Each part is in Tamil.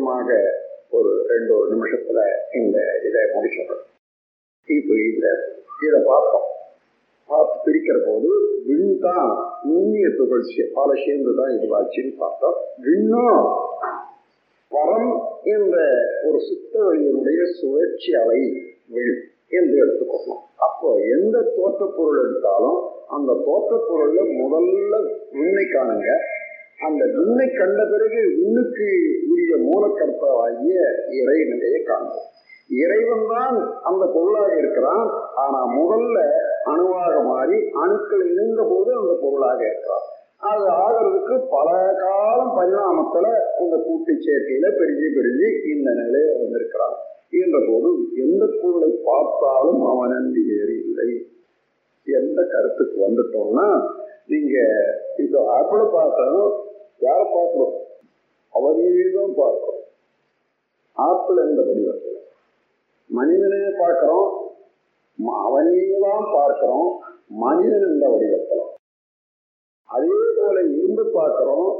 சுருக்கமாக ஒரு ரெண்டு ஒரு நிமிஷத்துல இந்த இதை முடிச்சிடும் இப்போ இதை இதை பார்ப்போம். பார்த்து பிரிக்கிற போது விண் தான் நுண்ணிய துகள்ச்சி பல சேர்ந்து தான் இதுவாச்சுன்னு பார்த்தோம். விண்ணும் பரம் என்ற ஒரு சுத்த வழியினுடைய சுழற்சி அலை விழ் என்று எடுத்துக்கொள்ளணும் அப்போ எந்த தோற்ற பொருள் எடுத்தாலும் அந்த தோற்றப்பொருள்ல முதல்ல விண்ணை காணுங்க. அந்த விண்ணை கண்ட பிறகு விண்ணுக்கு உரிய மூலக்கர்த்தாவாகிய இறைநிலையை காண்போம். இறைவன் தான் அந்த பொருளாக இருக்கிறான். ஆனா முதல்ல அணுவாக மாறி அணுக்கள் இணைந்த போது அந்த பொருளாக இருக்கிறான். அது ஆகிறதுக்கு பல காலம் பரிணாமத்துல இந்த கூட்டு சேர்க்கையில பெருகி பெருகி இந்த நிலையை வந்திருக்கிறான். என்ற போது எந்த பொருளை பார்த்தாலும் அவன் அன்றி வேறு இல்லை. எந்த கருத்துக்கு வந்துட்டோம்னா நீங்க இப்போ ஆப்பிள பார்த்தாலும் பார்க்கிறோம் அவரையே தான் பார்க்கிறோம் ஆப்பிள் என்ற வடிவத்தில். மனிதனே பார்க்கிறோம் அவனையே தான் பார்க்கிறோம் மனிதன் என்ற வடிவத்தில். அதே போல இரும்பு பார்க்கிறோம்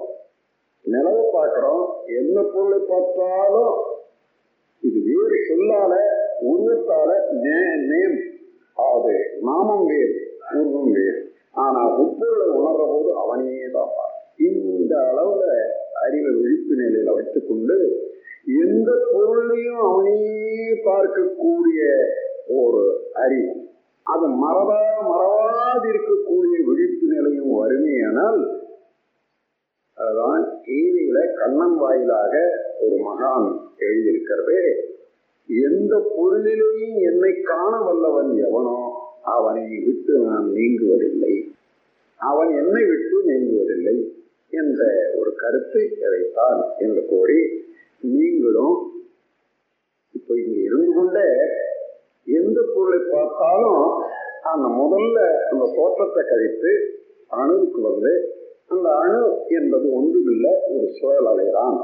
நிலவை பார்க்கிறோம் என்ன பொருளை பார்த்தாலும் இது வேறு சொல்லால உருவத்தால நேம். அது நாமம் வேறு உருவம் வேறு. ஆனா உட்பொருளை உணர்ற போது அவனையே தான் பார் அறிவை விழிப்பு நிலையில வைத்துக்கொண்டு எந்த பொருளையும் அவனையே பார்க்கக்கூடிய ஒரு அறிவு. அது மறவா மறவாதிருக்கக்கூடிய விழிப்பு நிலையும் வறுமையானால் அதுதான் கீதையில கண்ணன் வாயிலாக ஒரு மகான் எழுதியிருக்கிறது. எந்த பொருளிலேயும் என்னை காண வல்லவன் எவனோ அவனை விட்டு நான் நீங்குவதில்லை. அவன் என்னை விட்டு நீங்குவதில்லை. என்ற ஒரு கருத்தை இறைத்தார் என்று கூறி நீங்களும் இப்போ இங்க இருந்து கொண்டே எந்த பொருளை பார்த்தாலும் அந்த முதல்ல அந்த தோற்றத்தை கழித்து அணுவுக்கு வந்து அந்த அணு என்பது ஒன்றுமில்லை ஒரு சுழல் அலைதான்.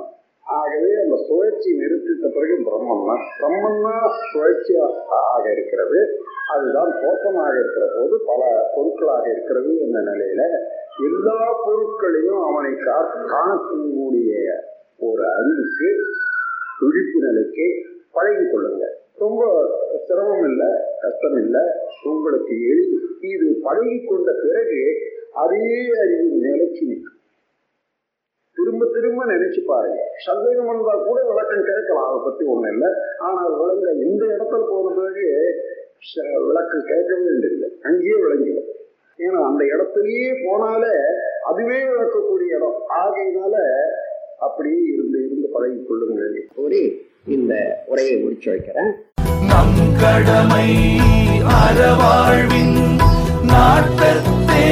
ஆகவே அந்த சுழற்சி நிறுத்திட்ட பிறகு பிரம்மம் பிரம்மன்னா சுழற்சியாக ஆக இருக்கிறது. அதுதான் தோற்றமாக இருக்கிற போது பல பொருட்களாக இருக்கிறது என்ற நிலையில எல்லா பொருட்களையும் அவனை கா- காணக்கூடிய ஒரு அறிவுக்கு விழிப்பு நிலைக்கு பழகி கொள்ளுங்க ரொம்ப சிரமம் இல்லை கஷ்டம் இல்லை உங்களுக்கு எளிது. இது பழகி கொண்ட பிறகு அதே அறிவு நிலைச்சு நிற்கும். திரும்ப திரும்ப நினைச்சு பாருங்க. சந்தேகம் வந்தால் கூட விளக்கம் கேட்கலாம். அதை பத்தி ஒண்ணும் இல்லை. ஆனால் விளங்க இந்த இடத்துல போன பிறகு ச- விளக்கம் கேட்கவே வேண்டியதில்லை. அங்கேயே விளங்கிடும். ஏன்னா அந்த இடத்துலயே போனாலே அதுவே விளக்கக்கூடிய இடம். ஆகையினால அப்படியே இருந்து இருந்து பழகி கொள்ளுங்கள் கூறி இந்த உரையை முடிச்சு வைக்கிறேன். நம் கடமை அறவாழ்வின் நாட்டத்தே.